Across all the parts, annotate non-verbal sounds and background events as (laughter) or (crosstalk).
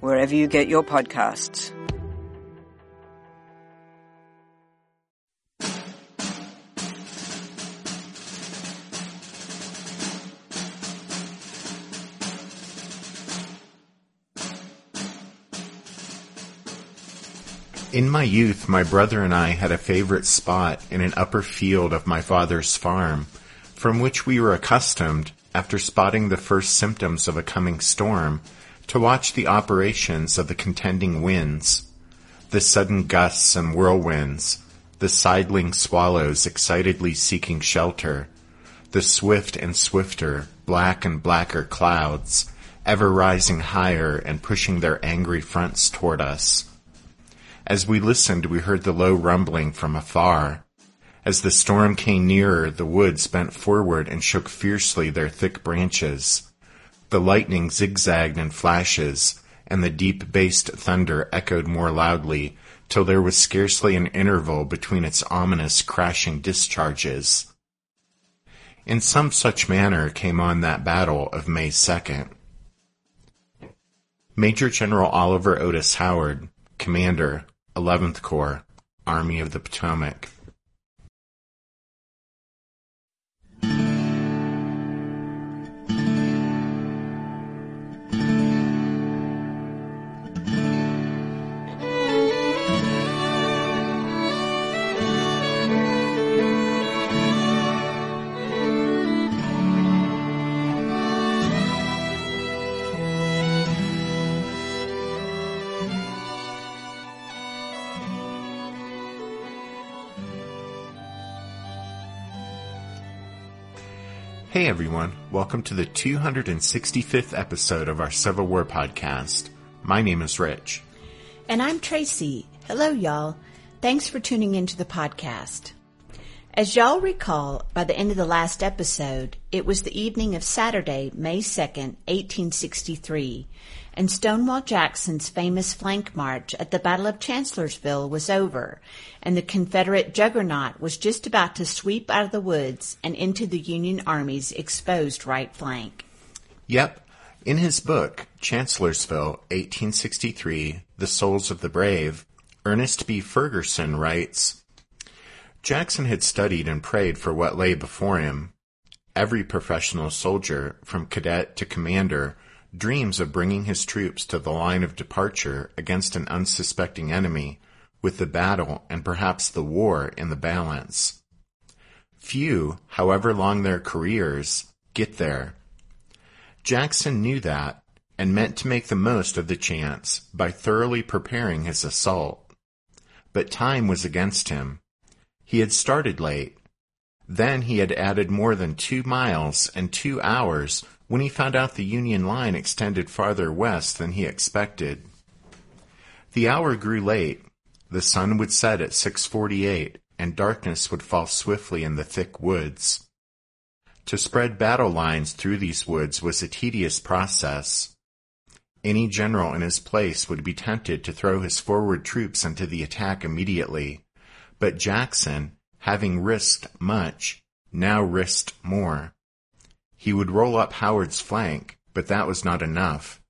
wherever you get your podcasts. In my youth, my brother and I had a favorite spot in an upper field of my father's farm, from which we were accustomed, after spotting the first symptoms of a coming storm, to watch the operations of the contending winds, the sudden gusts and whirlwinds, the sidling swallows excitedly seeking shelter, the swift and swifter, black and blacker clouds, ever rising higher and pushing their angry fronts toward us. As we listened, we heard the low rumbling from afar. As the storm came nearer, the woods bent forward and shook fiercely their thick branches. The lightning zigzagged in flashes, and the deep-bassed thunder echoed more loudly, till there was scarcely an interval between its ominous crashing discharges. In some such manner came on that battle of May 2nd. Major General Oliver Otis Howard, Commander, 11th Corps, Army of the Potomac. Hey everyone, welcome to the 265th episode of our Civil War podcast. My name is Rich. And I'm Tracy. Hello, y'all. Thanks for tuning into the podcast. As y'all recall, by the end of the last episode, it was the evening of Saturday, May 2nd, 1863, and Stonewall Jackson's famous flank march at the Battle of Chancellorsville was over, and the Confederate juggernaut was just about to sweep out of the woods and into the Union Army's exposed right flank. Yep. In his book, Chancellorsville, 1863, The Souls of the Brave, Ernest B. Furgurson writes, Jackson had studied and prayed for what lay before him. Every professional soldier, from cadet to commander, dreams of bringing his troops to the line of departure against an unsuspecting enemy, with the battle and perhaps the war in the balance. Few, however long their careers, get there. Jackson knew that and meant to make the most of the chance by thoroughly preparing his assault. But time was against him. He had started late. Then he had added more than two miles and two hours when he found out the Union line extended farther west than he expected. The hour grew late. The sun would set at 6:48 and darkness would fall swiftly in the thick woods. To spread battle lines through these woods was a tedious process. Any general in his place would be tempted to throw his forward troops into the attack immediately, but Jackson, having risked much, now risked more. He would roll up Howard's flank, but that was not enough.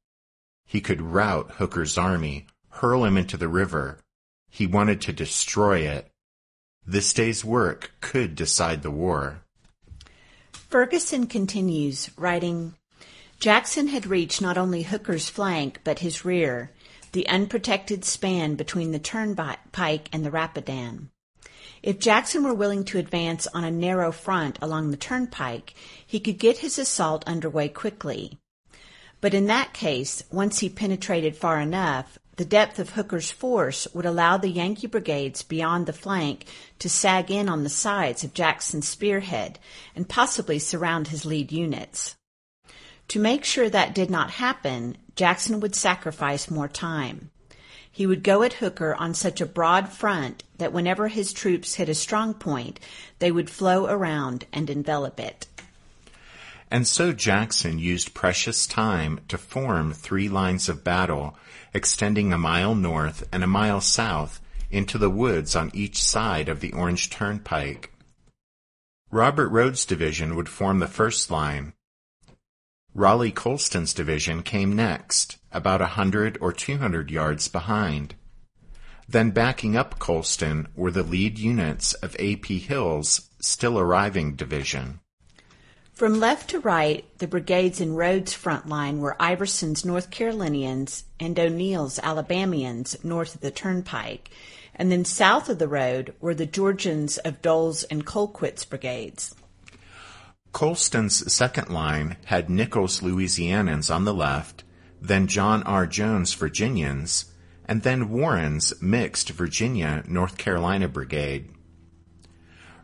He could rout Hooker's army, hurl him into the river. He wanted to destroy it. This day's work could decide the war. Furgurson continues, writing, Jackson had reached not only Hooker's flank, but his rear, the unprotected span between the turnpike and the Rapidan. If Jackson were willing to advance on a narrow front along the turnpike, he could get his assault underway quickly. But in that case, once he penetrated far enough, the depth of Hooker's force would allow the Yankee brigades beyond the flank to sag in on the sides of Jackson's spearhead and possibly surround his lead units. To make sure that did not happen, Jackson would sacrifice more time. He would go at Hooker on such a broad front that whenever his troops hit a strong point, they would flow around and envelop it. And so Jackson used precious time to form three lines of battle, extending a mile north and a mile south into the woods on each side of the Orange Turnpike. Robert Rodes' division would form the first line. Raleigh Colston's division came next, about a hundred or two hundred yards behind. Then backing up Colston were the lead units of A.P. Hill's still arriving division. From left to right, the brigades in Rodes' front line were Iverson's North Carolinians and O'Neal's Alabamians north of the turnpike, and then south of the road were the Georgians of Dole's and Colquitt's brigades. Colston's second line had Nicholls Louisianans on the left, then John R. Jones Virginians, and then Warren's mixed Virginia North Carolina brigade.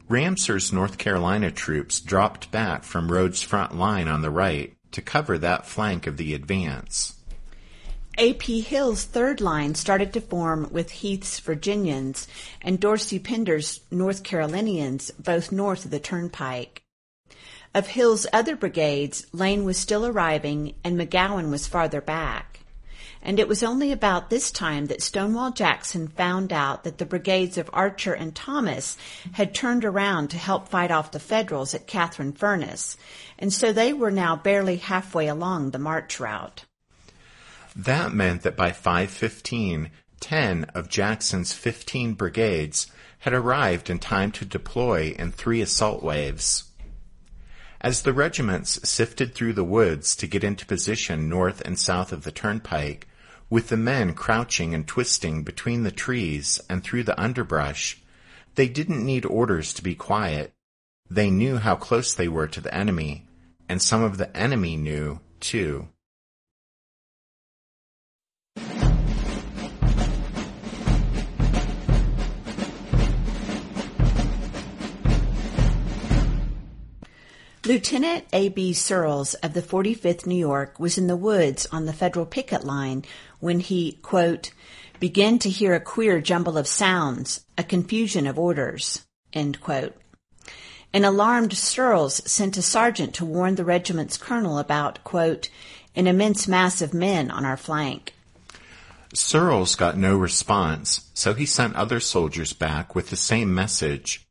Ramseur's North Carolina troops dropped back from Rodes' front line on the right to cover that flank of the advance. A.P. Hill's third line started to form with Heth's Virginians and Dorsey Pender's North Carolinians, both north of the turnpike. Of Hill's other brigades, Lane was still arriving and McGowan was farther back and it was only about this time that Stonewall Jackson found out that the brigades of Archer and Thomas had turned around to help fight off the Federals at Catherine Furnace, and so they were now barely halfway along the march route. That meant that by 515, 10 of Jackson's 15 brigades had arrived in time to deploy in three assault waves. As the regiments sifted through the woods to get into position north and south of the turnpike, with the men crouching and twisting between the trees and through the underbrush, they didn't need orders to be quiet. They knew how close they were to the enemy, and some of the enemy knew, too. Lieutenant A.B. Searles of the 45th New York was in the woods on the federal picket line when he, quote, began to hear a queer jumble of sounds, a confusion of orders, end quote. An alarmed Searles sent a sergeant to warn the regiment's colonel about, quote, an immense mass of men on our flank. Searles got no response, so he sent other soldiers back with the same message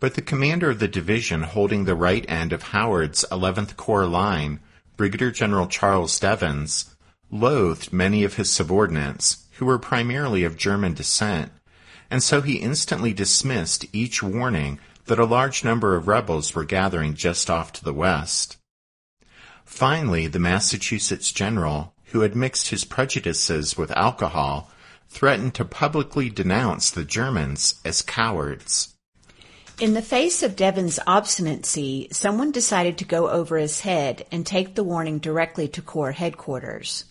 but the commander of the division holding the right end of Howard's 11th Corps line, Brigadier General Charles Devens, loathed many of his subordinates, who were primarily of German descent, and so he instantly dismissed each warning that a large number of rebels were gathering just off to the west. Finally, the Massachusetts general, who had mixed his prejudices with alcohol, threatened to publicly denounce the Germans as cowards. In the face of Devens' obstinacy, someone decided to go over his head and take the warning directly to Corps headquarters.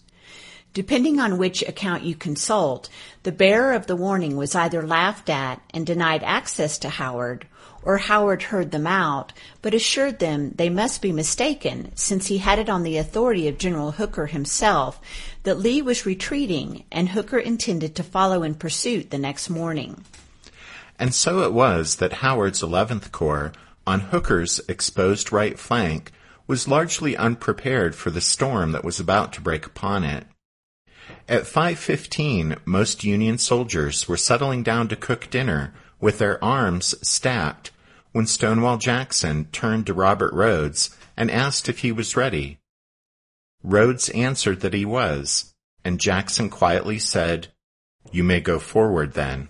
Depending on which account you consult, the bearer of the warning was either laughed at and denied access to Howard, or Howard heard them out, but assured them they must be mistaken, since he had it on the authority of General Hooker himself that Lee was retreating and Hooker intended to follow in pursuit the next morning. And so it was that Howard's 11th Corps, on Hooker's exposed right flank, was largely unprepared for the storm that was about to break upon it. At 5:15, most Union soldiers were settling down to cook dinner with their arms stacked when Stonewall Jackson turned to Robert Rodes and asked if he was ready. Rodes answered that he was, and Jackson quietly said, "You may go forward then."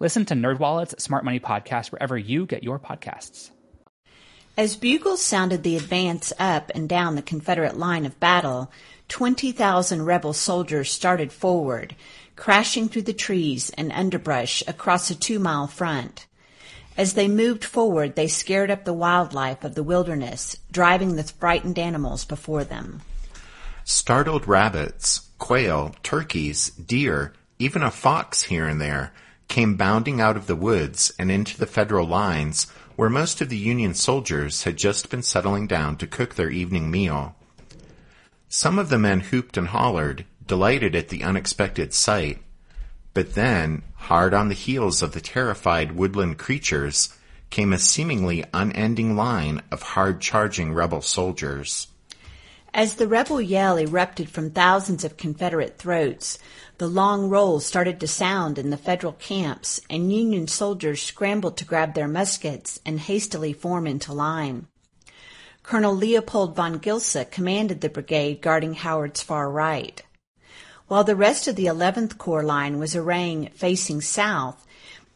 Listen to NerdWallet's Smart Money Podcast wherever you get your podcasts. As bugles sounded the advance up and down the Confederate line of battle, 20,000 rebel soldiers started forward, crashing through the trees and underbrush across a two mile front. As they moved forward, they scared up the wildlife of the wilderness, driving the frightened animals before them. Startled rabbits, quail, turkeys, deer, even a fox here and there came bounding out of the woods and into the Federal lines where most of the Union soldiers had just been settling down to cook their evening meal. Some of the men whooped and hollered, delighted at the unexpected sight. But then, hard on the heels of the terrified woodland creatures, came a seemingly unending line of hard charging rebel soldiers. As the rebel yell erupted from thousands of Confederate throats, the long roll started to sound in the Federal camps, and Union soldiers scrambled to grab their muskets and hastily form into line. Colonel Leopold von Gilsa commanded the brigade guarding Howard's far right. While the rest of the 11th Corps line was arraying facing south,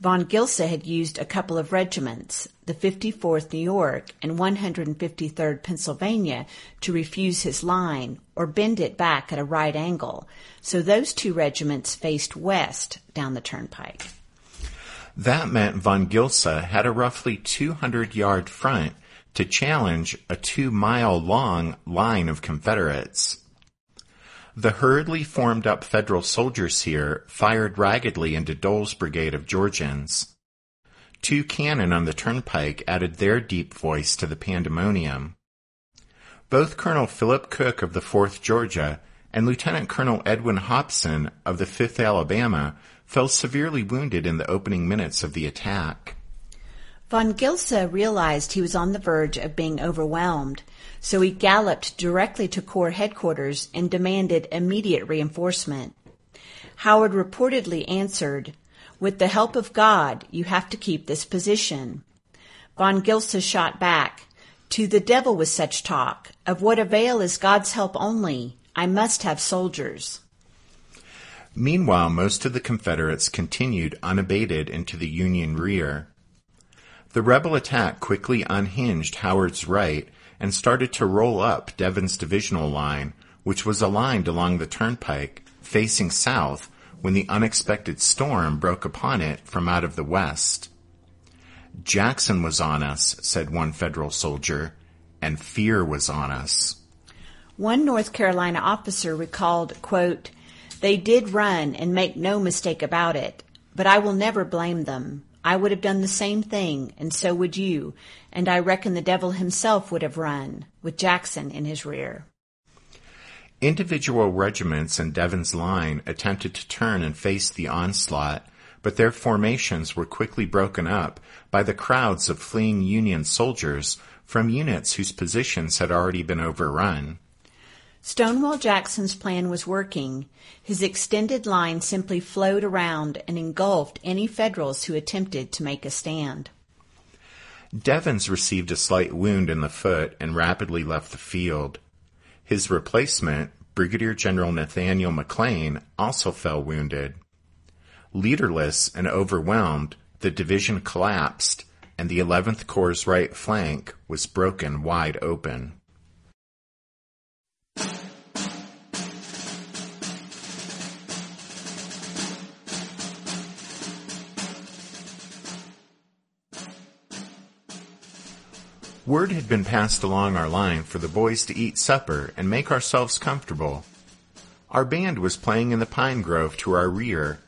Von Gilsa had used a couple of regiments, the 54th New York and 153rd Pennsylvania, to refuse his line or bend it back at a right angle. So those two regiments faced west down the turnpike. That meant von Gilsa had a roughly 200 yard front to challenge a two mile long line of Confederates. The hurriedly formed up Federal soldiers here fired raggedly into Dole's brigade of Georgians. Two cannon on the turnpike added their deep voice to the pandemonium. Both Colonel Philip Cook of the 4th Georgia and Lieutenant Colonel Edwin Hobson of the 5th Alabama fell severely wounded in the opening minutes of the attack. Von Gilsa realized he was on the verge of being overwhelmed so he galloped directly to Corps headquarters and demanded immediate reinforcement. Howard reportedly answered, With the help of God, you have to keep this position. Von Gilsa shot back, To the devil with such talk. Of what avail is God's help only? I must have soldiers. Meanwhile, most of the Confederates continued unabated into the Union rear. The rebel attack quickly unhinged Howard's right and started to roll up Devens' divisional line, which was aligned along the turnpike, facing south, when the unexpected storm broke upon it from out of the west. Jackson was on us, said one Federal soldier, and fear was on us. One North Carolina officer recalled, quote, They did run and make no mistake about it, but I will never blame them. I would have done the same thing, and so would you, and I reckon the devil himself would have run, with Jackson in his rear. Individual regiments in Devens' line attempted to turn and face the onslaught, but their formations were quickly broken up by the crowds of fleeing Union soldiers from units whose positions had already been overrun. Stonewall Jackson's plan was working. His extended line simply flowed around and engulfed any Federals who attempted to make a stand. Devens received a slight wound in the foot and rapidly left the field. His replacement, Brigadier General Nathaniel McLean, also fell wounded. Leaderless and overwhelmed, the division collapsed, and the 11th Corps' right flank was broken wide open. Word had been passed along our line for the boys to eat supper and make ourselves comfortable. Our band was playing in the pine grove to our rear,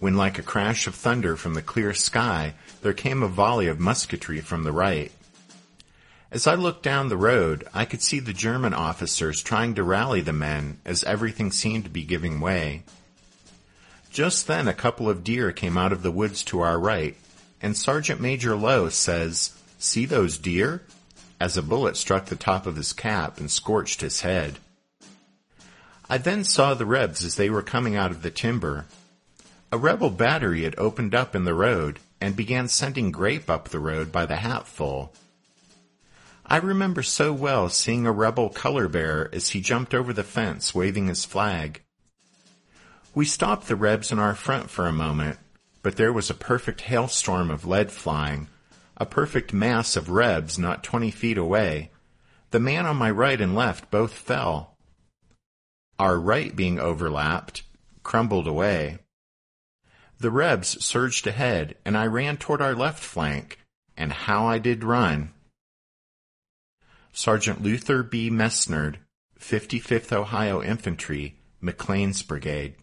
when like a crash of thunder from the clear sky, there came a volley of musketry from the right. As I looked down the road, I could see the German officers trying to rally the men as everything seemed to be giving way. Just then a couple of deer came out of the woods to our right, and Sergeant Major Lowe says, See those deer? As a bullet struck the top of his cap and scorched his head. I then saw the Rebs as they were coming out of the timber. A rebel battery had opened up in the road and began sending grape up the road by the hatful. I remember so well seeing a rebel color bearer as he jumped over the fence waving his flag. We stopped the Rebs in our front for a moment, but there was a perfect hailstorm of lead flying, a perfect mass of Rebs not twenty feet away. The man on my right and left both fell. Our right being overlapped, crumbled away. The Rebs surged ahead, and I ran toward our left flank, and how I did run. Sergeant Luther B. Mesnard, 55th Ohio Infantry, McLean's Brigade.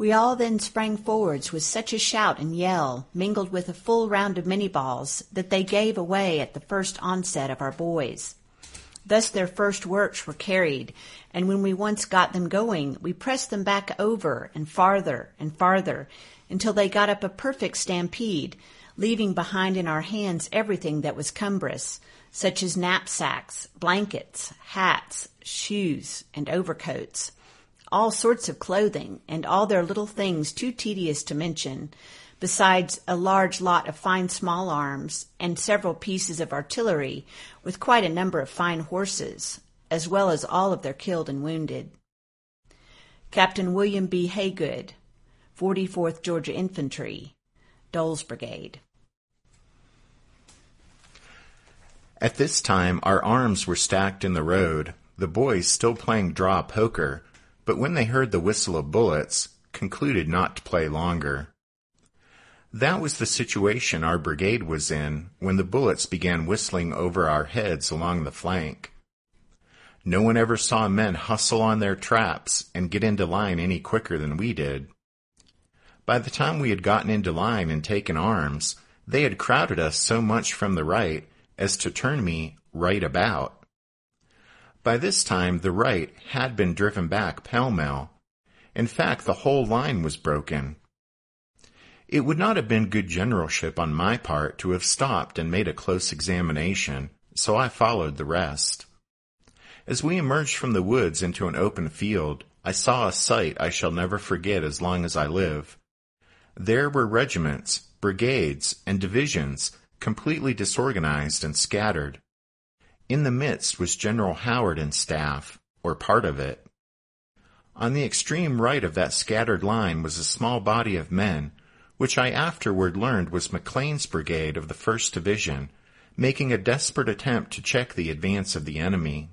We all then sprang forwards with such a shout and yell, mingled with a full round of Minié balls, that they gave away at the first onset of our boys. Thus their first works were carried, and when we once got them going, we pressed them back over and farther and farther until they got up a perfect stampede, leaving behind in our hands everything that was cumbrous, such as knapsacks, blankets, hats, shoes, and overcoats all sorts of clothing, and all their little things too tedious to mention, besides a large lot of fine small arms and several pieces of artillery, with quite a number of fine horses, as well as all of their killed and wounded. Captain William B. Haygood, 44th Georgia Infantry, Doles Brigade. At this time, our arms were stacked in the road, the boys still playing draw poker, but when they heard the whistle of bullets, concluded not to play longer. That was the situation our brigade was in when the bullets began whistling over our heads along the flank. No one ever saw men hustle on their traps and get into line any quicker than we did. By the time we had gotten into line and taken arms, they had crowded us so much from the right as to turn me right about. By this time, the right had been driven back pell-mell. In fact, the whole line was broken. It would not have been good generalship on my part to have stopped and made a close examination, so I followed the rest. As we emerged from the woods into an open field, I saw a sight I shall never forget as long as I live. There were regiments, brigades, and divisions completely disorganized and scattered. In the midst was General Howard and staff, or part of it. On the extreme right of that scattered line was a small body of men, which I afterward learned was McLean's brigade of the 1st Division, making a desperate attempt to check the advance of the enemy.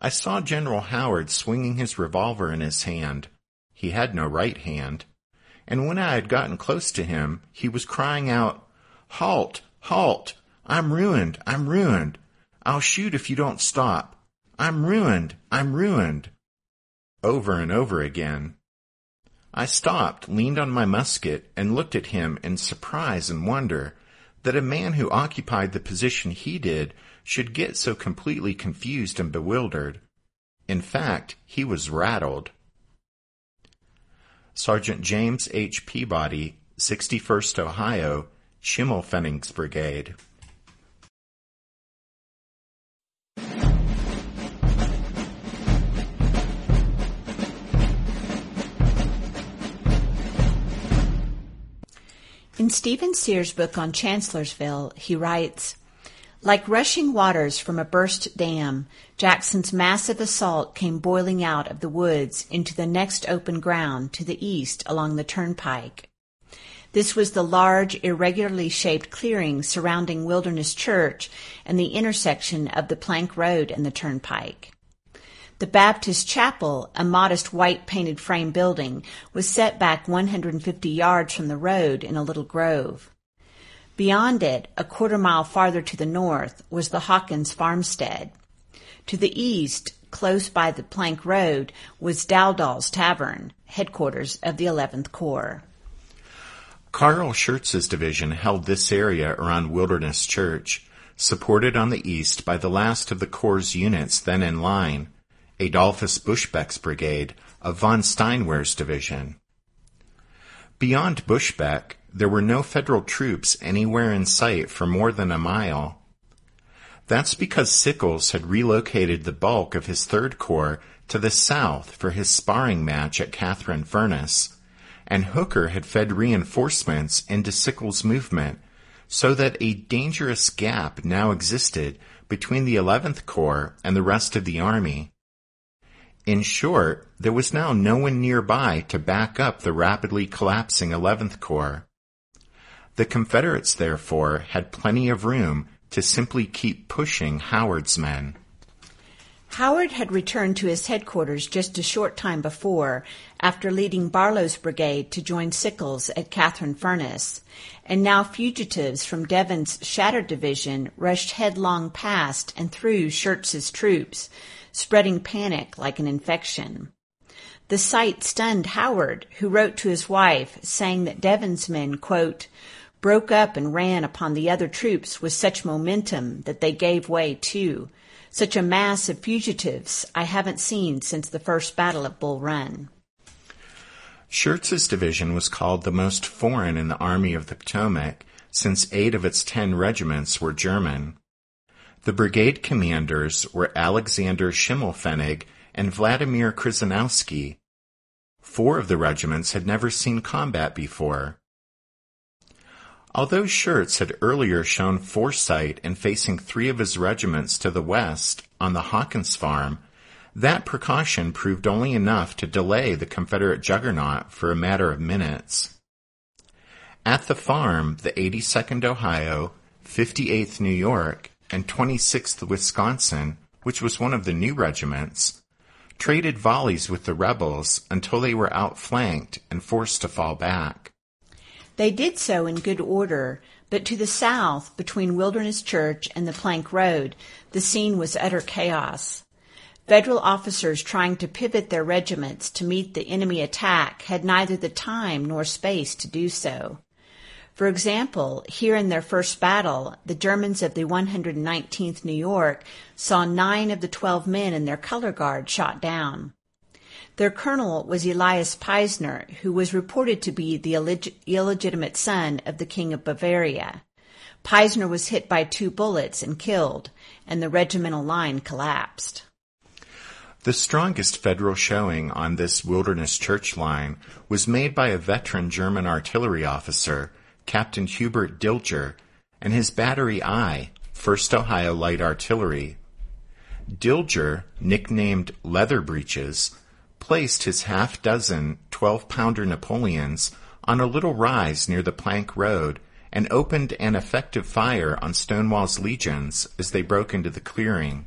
I saw General Howard swinging his revolver in his hand. He had no right hand. And when I had gotten close to him, he was crying out, Halt! Halt! I'm ruined. I'm ruined. I'll shoot if you don't stop. I'm ruined. I'm ruined. Over and over again. I stopped, leaned on my musket, and looked at him in surprise and wonder that a man who occupied the position he did should get so completely confused and bewildered. In fact, he was rattled. Sergeant James H. Peabody, 61st Ohio, Schimmelpfennig's Brigade. In Stephen Sears' book on Chancellorsville, he writes, like rushing waters from a burst dam, Jackson's massive assault came boiling out of the woods into the next open ground to the east along the turnpike. This was the large, irregularly shaped clearing surrounding Wilderness Church and the intersection of the plank road and the turnpike. The Baptist Chapel, a modest white painted frame building, was set back 150 yards from the road in a little grove. Beyond it, a quarter mile farther to the north, was the Hawkins farmstead. To the east, close by the plank road, was Dowdall's Tavern, headquarters of the 11th Corps. Carl Schurz's division held this area around Wilderness Church, supported on the east by the last of the Corps' units then in line, Adolphus Buschbeck's brigade of von Steinwehr's division. Beyond Buschbeck, there were no federal troops anywhere in sight for more than a mile. That's because Sickles had relocated the bulk of his Third Corps to the south for his sparring match at Catherine Furnace, and Hooker had fed reinforcements into Sickles' movement so that a dangerous gap now existed between the 11th Corps and the rest of the Army. In short, there was now no one nearby to back up the rapidly collapsing 11th Corps. The Confederates, therefore, had plenty of room to simply keep pushing Howard's men. Howard had returned to his headquarters just a short time before, after leading Barlow's brigade to join Sickles at Catherine Furnace, and now fugitives from Devens' shattered division rushed headlong past and through Schurz's troops, spreading panic like an infection. The sight stunned Howard, who wrote to his wife saying that Devens' men, quote, broke up and ran upon the other troops with such momentum that they gave way too. Such a mass of fugitives I haven't seen since the first battle of Bull Run. Schurz's division was called the most foreign in the Army of the Potomac since eight of its ten regiments were German. The brigade commanders were Alexander Schimmelpfennig and Vladimir Krzyzanowski. Four of the regiments had never seen combat before. Although Schurz had earlier shown foresight in facing three of his regiments to the west on the Hawkins farm, that precaution proved only enough to delay the Confederate juggernaut for a matter of minutes. At the farm, the 82nd Ohio, 58th New York, and 26th Wisconsin, which was one of the new regiments, traded volleys with the rebels until they were outflanked and forced to fall back. They did so in good order, but to the south, between Wilderness Church and the Plank Road, the scene was utter chaos. Federal officers trying to pivot their regiments to meet the enemy attack had neither the time nor space to do so. For example, here in their first battle, the Germans of the 119th New York saw nine of the 12 men in their color guard shot down. Their colonel was Elias Peissner, who was reported to be the illeg- illegitimate son of the King of Bavaria. Peissner was hit by two bullets and killed, and the regimental line collapsed. The strongest federal showing on this wilderness church line was made by a veteran German artillery officer, Captain Hubert Dilger, and his Battery I, 1st Ohio Light Artillery. Dilger, nicknamed Leather Breeches, placed his half dozen 12 pounder Napoleons on a little rise near the plank road and opened an effective fire on Stonewall's legions as they broke into the clearing.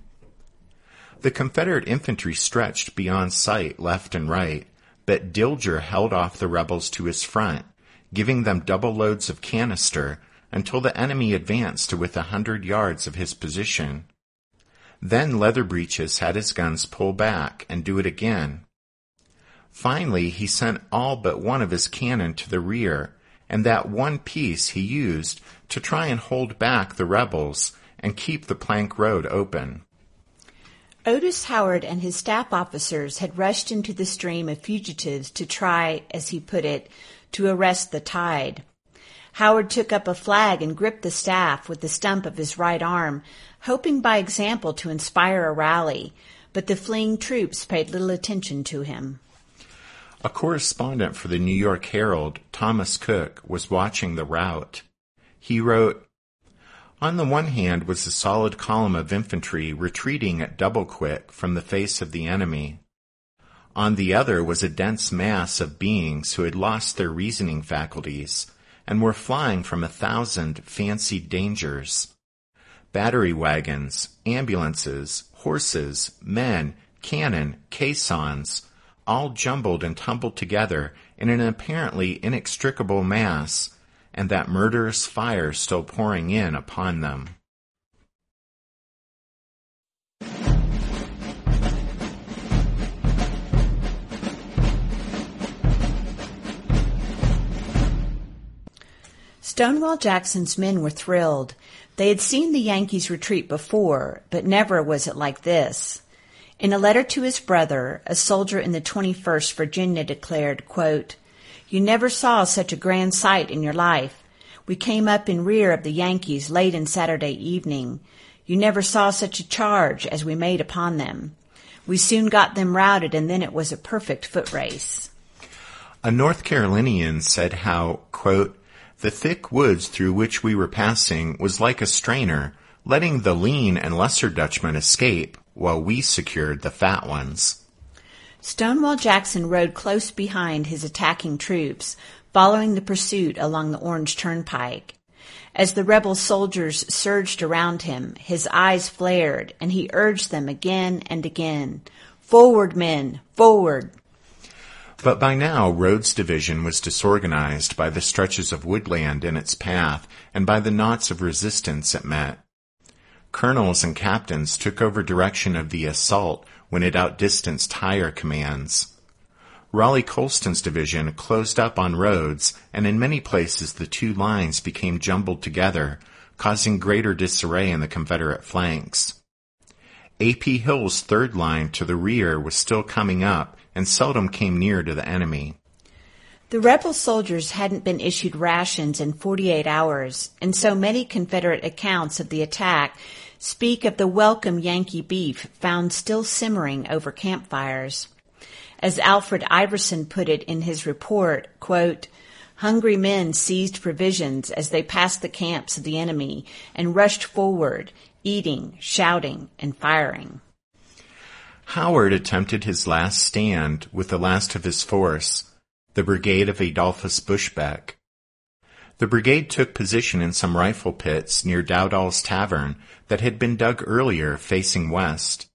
The Confederate infantry stretched beyond sight left and right, but Dilger held off the rebels to his front, giving them double loads of canister until the enemy advanced to within a hundred yards of his position. Then Leather Breeches had his guns pull back and do it again, Finally, he sent all but one of his cannon to the rear, and that one piece he used to try and hold back the rebels and keep the plank road open. Otis Howard and his staff officers had rushed into the stream of fugitives to try, as he put it, to arrest the tide. Howard took up a flag and gripped the staff with the stump of his right arm, hoping by example to inspire a rally, but the fleeing troops paid little attention to him. A correspondent for the New York Herald, Thomas Cook, was watching the rout. He wrote, On the one hand was a solid column of infantry retreating at double quick from the face of the enemy. On the other was a dense mass of beings who had lost their reasoning faculties and were flying from a thousand fancied dangers. Battery wagons, ambulances, horses, men, cannon, caissons, all jumbled and tumbled together in an apparently inextricable mass, and that murderous fire still pouring in upon them. Stonewall Jackson's men were thrilled. They had seen the Yankees retreat before, but never was it like this. In a letter to his brother, a soldier in the 21st Virginia declared, quote, You never saw such a grand sight in your life. We came up in rear of the Yankees late in Saturday evening. You never saw such a charge as we made upon them. We soon got them routed and then it was a perfect foot race. A North Carolinian said how, quote, the thick woods through which we were passing was like a strainer, letting the lean and lesser Dutchmen escape while we secured the fat ones. Stonewall Jackson rode close behind his attacking troops, following the pursuit along the Orange Turnpike. As the rebel soldiers surged around him, his eyes flared, and he urged them again and again, Forward, men! Forward! But by now, Rodes's division was disorganized by the stretches of woodland in its path and by the knots of resistance it met. Colonels and captains took over direction of the assault when it outdistanced higher commands. Raleigh Colston's division closed up on Rodes, and in many places the two lines became jumbled together, causing greater disarray in the Confederate flanks. A.P. Hill's third line to the rear was still coming up, and seldom came near to the enemy. The rebel soldiers hadn't been issued rations in 48 hours, and so many Confederate accounts of the attack speak of the welcome Yankee beef found still simmering over campfires. As Alfred Iverson put it in his report, quote, Hungry men seized provisions as they passed the camps of the enemy and rushed forward, eating, shouting, and firing. Howard attempted his last stand with the last of his force, the brigade of Adolphus Buschbeck. The brigade took position in some rifle pits near Dowdall's Tavern that had been dug earlier facing west.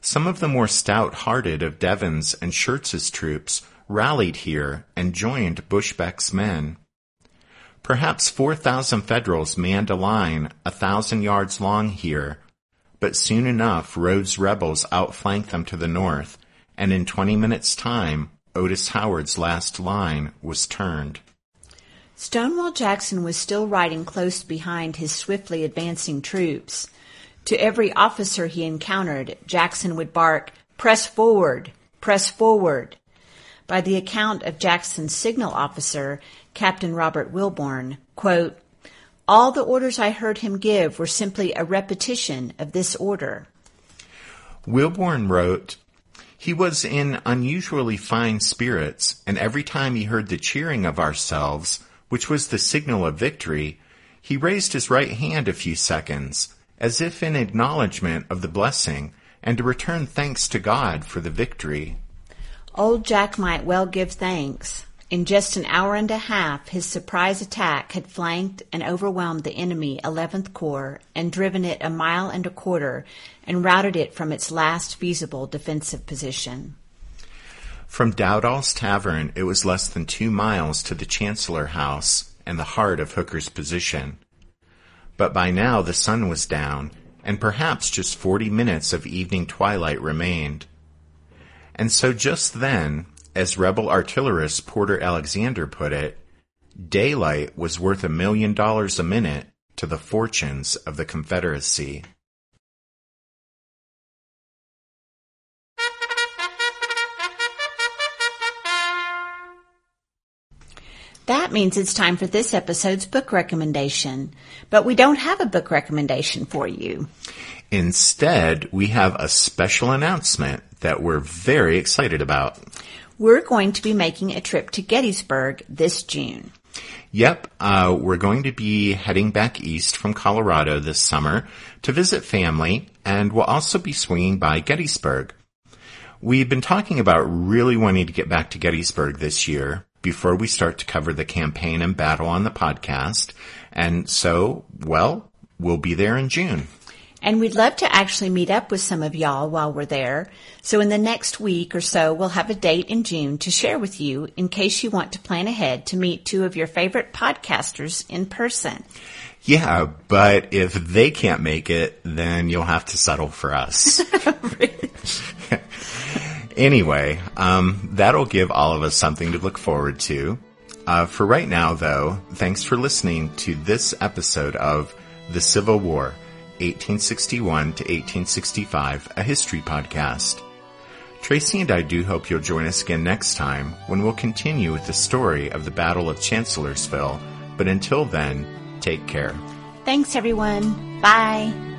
Some of the more stout-hearted of Devens and Schurz's troops rallied here and joined Buschbeck's men. Perhaps 4,000 Federals manned a line a thousand yards long here but soon enough Rodes's rebels outflanked them to the north, and in 20 minutes' time, Otis Howard's last line was turned. Stonewall Jackson was still riding close behind his swiftly advancing troops. To every officer he encountered, Jackson would bark, Press forward! Press forward! By the account of Jackson's signal officer, Captain Robert Wilbourn, quote, all the orders I heard him give were simply a repetition of this order. Wilbourn wrote, He was in unusually fine spirits, and every time he heard the cheering of ourselves, which was the signal of victory, he raised his right hand a few seconds, as if in acknowledgment of the blessing, and to return thanks to God for the victory. Old Jack might well give thanks. In just an hour and a half, his surprise attack had flanked and overwhelmed the enemy 11th Corps and driven it a mile and a quarter and routed it from its last feasible defensive position. From Dowdall's Tavern, it was less than two miles to the Chancellor House and the heart of Hooker's position. But by now the sun was down, and perhaps just forty minutes of evening twilight remained. And so just then, as rebel artillerist Porter Alexander put it, daylight was worth a million dollars a minute to the fortunes of the Confederacy. That means it's time for this episode's book recommendation. But we don't have a book recommendation for you. Instead, we have a special announcement that we're very excited about. We're going to be making a trip to Gettysburg this June. Yep, uh, we're going to be heading back east from Colorado this summer to visit family, and we'll also be swinging by Gettysburg. We've been talking about really wanting to get back to Gettysburg this year before we start to cover the campaign and battle on the podcast, and so, well, we'll be there in June. And we'd love to actually meet up with some of y'all while we're there. So in the next week or so, we'll have a date in June to share with you in case you want to plan ahead to meet two of your favorite podcasters in person. Yeah, but if they can't make it, then you'll have to settle for us. (laughs) (laughs) anyway, um, that'll give all of us something to look forward to. Uh, for right now, though, thanks for listening to this episode of The Civil War 1861 to 1865, a history podcast. Tracy and I do hope you'll join us again next time when we'll continue with the story of the Battle of Chancellorsville. But until then, take care. Thanks, everyone. Bye.